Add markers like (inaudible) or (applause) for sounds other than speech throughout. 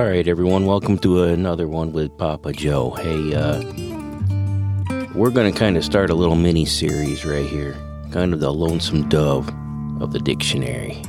All right, everyone, welcome to another one with Papa Joe. Hey, uh, we're going to kind of start a little mini series right here, kind of the lonesome dove of the dictionary.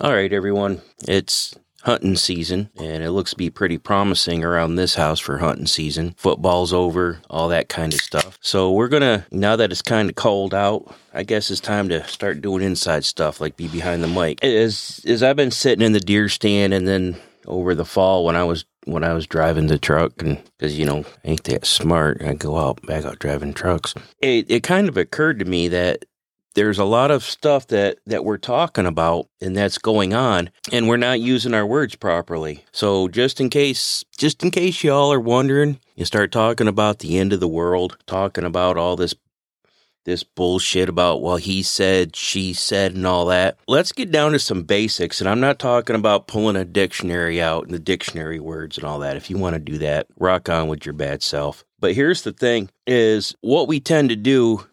All right, everyone, it's hunting season, and it looks to be pretty promising around this house for hunting season. Football's over, all that kind of stuff. So we're gonna now that it's kind of cold out. I guess it's time to start doing inside stuff, like be behind the mic. As as I've been sitting in the deer stand, and then over the fall when I was when I was driving the truck, and because you know ain't that smart, I go out back out driving trucks. It it kind of occurred to me that there's a lot of stuff that that we're talking about and that's going on and we're not using our words properly. So just in case just in case y'all are wondering you start talking about the end of the world talking about all this this bullshit about well he said she said and all that. Let's get down to some basics and i'm not talking about pulling a dictionary out and the dictionary words and all that if you want to do that. Rock on with your bad self. But here's the thing is what we tend to do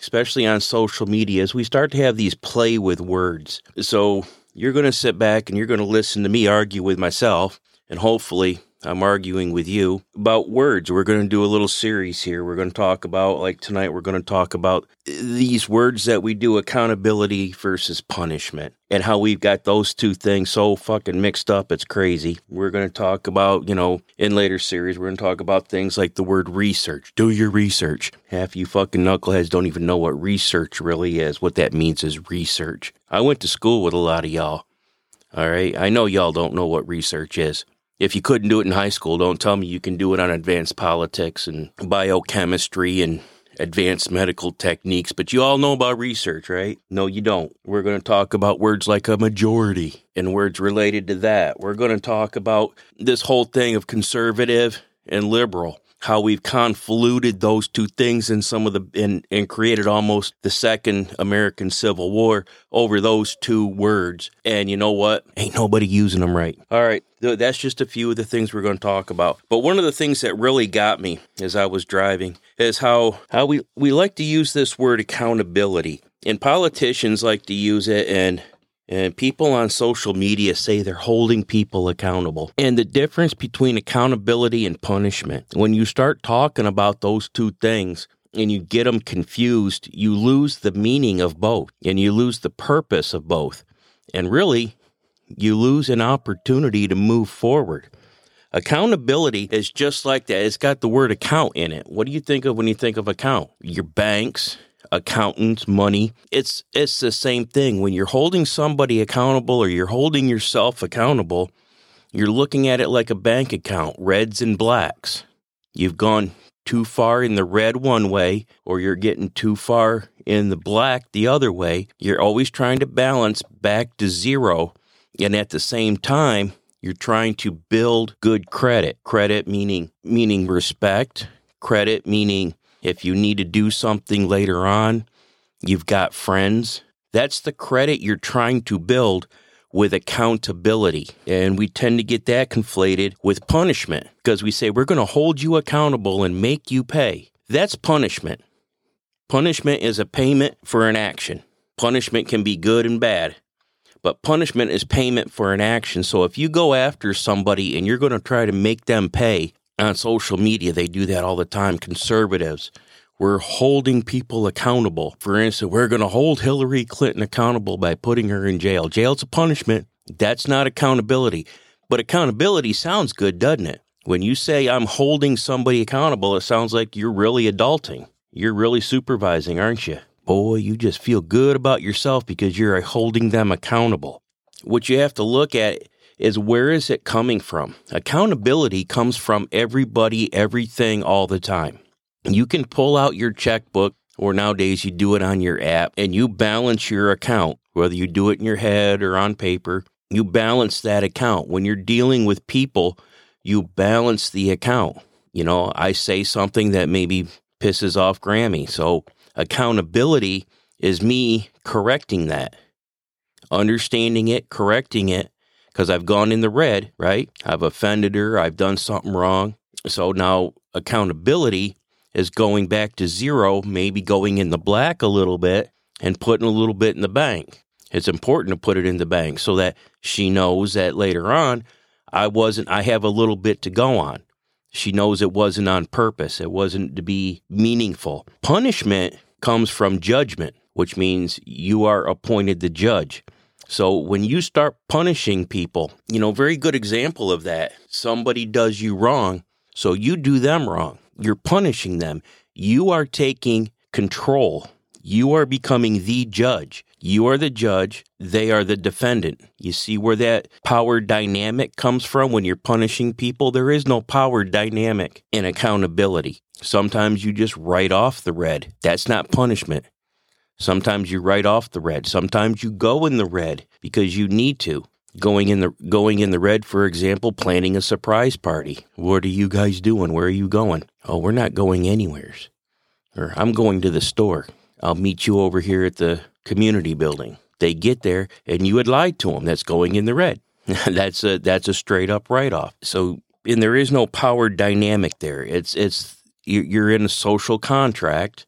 especially on social media, is we start to have these play with words. So you're going to sit back and you're going to listen to me argue with myself, and hopefully I'm arguing with you about words. We're going to do a little series here. We're going to talk about, like tonight, we're going to talk about these words that we do accountability versus punishment and how we've got those two things so fucking mixed up. It's crazy. We're going to talk about, you know, in later series, we're going to talk about things like the word research. Do your research. Half you fucking knuckleheads don't even know what research really is. What that means is research. I went to school with a lot of y'all. All right. I know y'all don't know what research is. If you couldn't do it in high school, don't tell me you can do it on advanced politics and biochemistry and advanced medical techniques, but you all know about research, right? No, you don't. We're going to talk about words like a majority and words related to that. We're going to talk about this whole thing of conservative and liberal how we've confluted those two things in some of the and, and created almost the second American Civil War over those two words. And you know what? Ain't nobody using them right. All right, that's just a few of the things we're going to talk about. But one of the things that really got me as I was driving is how how we we like to use this word accountability. And politicians like to use it and and people on social media say they're holding people accountable. And the difference between accountability and punishment, when you start talking about those two things, and you get them confused, you lose the meaning of both and you lose the purpose of both. And really, you lose an opportunity to move forward. Accountability is just like that. It's got the word account in it. What do you think of when you think of account? Your banks, accountants, money. It's it's the same thing. When you're holding somebody accountable or you're holding yourself accountable, you're looking at it like a bank account, reds and blacks. You've gone too far in the red one way or you're getting too far in the black the other way. You're always trying to balance back to zero and at the same time you're trying to build good credit. Credit meaning meaning respect, credit meaning if you need to do something later on, you've got friends. That's the credit you're trying to build with accountability. And we tend to get that conflated with punishment because we say we're going to hold you accountable and make you pay. That's punishment. Punishment is a payment for an action. Punishment can be good and bad, but punishment is payment for an action. So if you go after somebody and you're going to try to make them pay, on social media, they do that all the time. Conservatives, we're holding people accountable. For instance, we're going to hold Hillary Clinton accountable by putting her in jail. Jail's a punishment. That's not accountability. But accountability sounds good, doesn't it? When you say I'm holding somebody accountable, it sounds like you're really adulting. You're really supervising, aren't you? Boy, you just feel good about yourself because you're holding them accountable. What you have to look at is where is it coming from? Accountability comes from everybody, everything, all the time. You can pull out your checkbook, or nowadays you do it on your app, and you balance your account, whether you do it in your head or on paper. You balance that account. When you're dealing with people, you balance the account. You know, I say something that maybe pisses off Grammy. So accountability is me correcting that, understanding it, correcting it, because I've gone in the red, right? I've offended her, I've done something wrong. So now accountability is going back to zero, maybe going in the black a little bit and putting a little bit in the bank. It's important to put it in the bank so that she knows that later on, I wasn't, I have a little bit to go on. She knows it wasn't on purpose. It wasn't to be meaningful. Punishment comes from judgment, which means you are appointed the judge. So when you start punishing people, you know, very good example of that. Somebody does you wrong, so you do them wrong. You're punishing them. You are taking control. You are becoming the judge. You are the judge, they are the defendant. You see where that power dynamic comes from when you're punishing people? There is no power dynamic in accountability. Sometimes you just write off the red. That's not punishment. Sometimes you write off the red. Sometimes you go in the red because you need to. Going in the going in the red, for example, planning a surprise party. What are you guys doing? Where are you going? Oh, we're not going anywheres. Or I'm going to the store. I'll meet you over here at the community building. They get there and you had lied to them. That's going in the red. (laughs) that's a that's a straight up write off. So and there is no power dynamic there. It's it's you're in a social contract.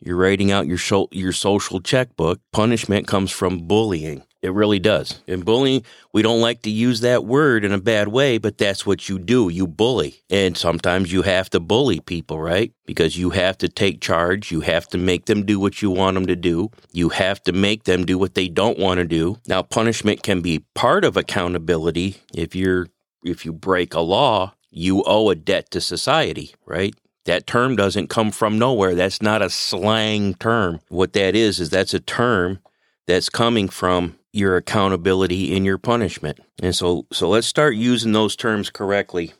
You're writing out your your social checkbook. Punishment comes from bullying. It really does. And bullying, we don't like to use that word in a bad way, but that's what you do. You bully. And sometimes you have to bully people, right? Because you have to take charge. You have to make them do what you want them to do. You have to make them do what they don't want to do. Now, punishment can be part of accountability. If you're if you break a law, you owe a debt to society, right? That term doesn't come from nowhere. That's not a slang term. What that is is that's a term that's coming from your accountability in your punishment. And so so let's start using those terms correctly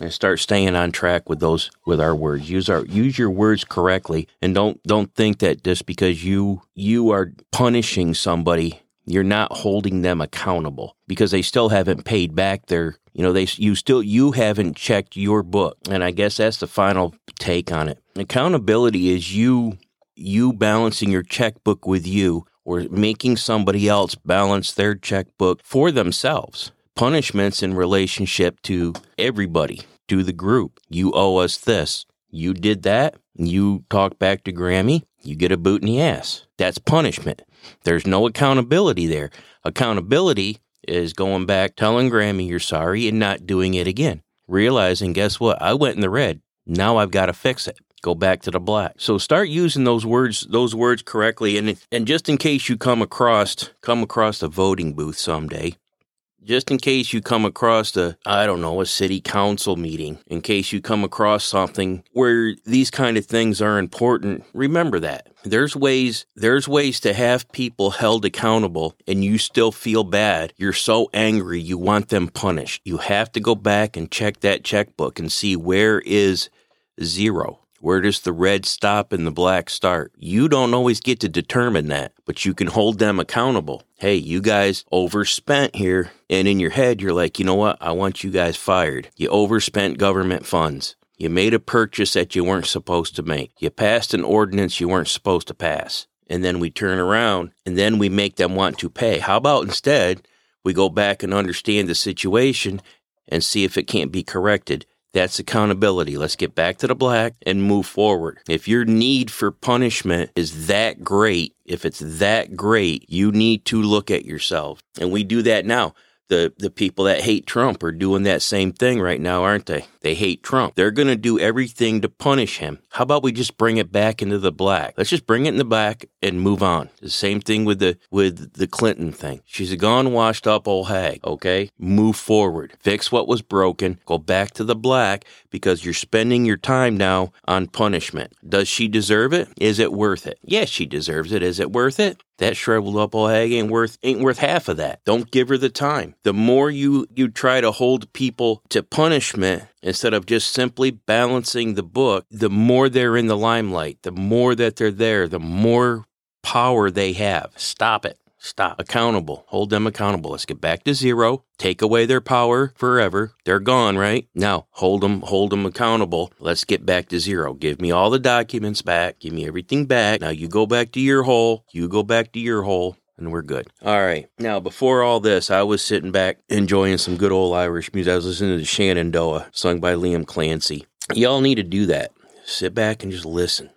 and start staying on track with those with our words. Use our use your words correctly and don't don't think that just because you you are punishing somebody you're not holding them accountable because they still haven't paid back their you know they you still you haven't checked your book and i guess that's the final take on it accountability is you you balancing your checkbook with you or making somebody else balance their checkbook for themselves. Punishments in relationship to everybody, to the group. You owe us this. You did that. You talk back to Grammy. You get a boot in the ass. That's punishment. There's no accountability there. Accountability is going back, telling Grammy you're sorry and not doing it again. Realizing, guess what? I went in the red. Now I've got to fix it go back to the black. So start using those words those words correctly and and just in case you come across come across a voting booth someday, just in case you come across a I don't know, a city council meeting, in case you come across something where these kind of things are important, remember that. There's ways there's ways to have people held accountable and you still feel bad. You're so angry you want them punished. You have to go back and check that checkbook and see where is zero. Where does the red stop and the black start? You don't always get to determine that, but you can hold them accountable. Hey, you guys overspent here. And in your head, you're like, you know what? I want you guys fired. You overspent government funds. You made a purchase that you weren't supposed to make. You passed an ordinance you weren't supposed to pass. And then we turn around and then we make them want to pay. How about instead we go back and understand the situation and see if it can't be corrected? That's accountability. Let's get back to the black and move forward. If your need for punishment is that great, if it's that great, you need to look at yourself. And we do that now the the people that hate Trump are doing that same thing right now, aren't they? They hate Trump. They're going to do everything to punish him. How about we just bring it back into the black? Let's just bring it in the black and move on. The same thing with the with the Clinton thing. She's a gone washed up old hag, okay? Move forward. Fix what was broken. Go back to the black because you're spending your time now on punishment. Does she deserve it? Is it worth it? Yes, she deserves it. Is it worth it? That shriveled up oh, old hag ain't worth ain't worth half of that. Don't give her the time. The more you you try to hold people to punishment instead of just simply balancing the book, the more they're in the limelight, the more that they're there, the more power they have. Stop it. Stop. Accountable. Hold them accountable. Let's get back to zero. Take away their power forever. They're gone, right? Now, hold them, hold them accountable. Let's get back to zero. Give me all the documents back. Give me everything back. Now you go back to your hole. You go back to your hole and we're good. All right. Now, before all this, I was sitting back enjoying some good old Irish music. I was listening to Shenandoah, sung by Liam Clancy. Y'all need to do that sit back and just listen.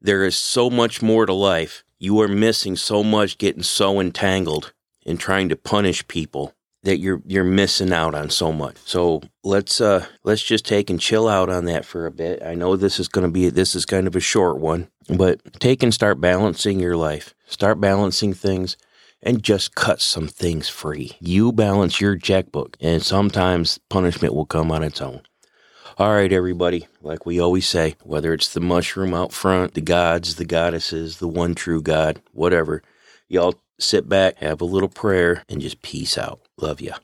There is so much more to life. You are missing so much getting so entangled in trying to punish people that you're you're missing out on so much. So let's uh let's just take and chill out on that for a bit. I know this is going to be this is kind of a short one, but take and start balancing your life. Start balancing things and just cut some things free. You balance your checkbook and sometimes punishment will come on its own. All right, everybody, like we always say, whether it's the mushroom out front, the gods, the goddesses, the one true God, whatever, y'all sit back, have a little prayer, and just peace out. Love ya.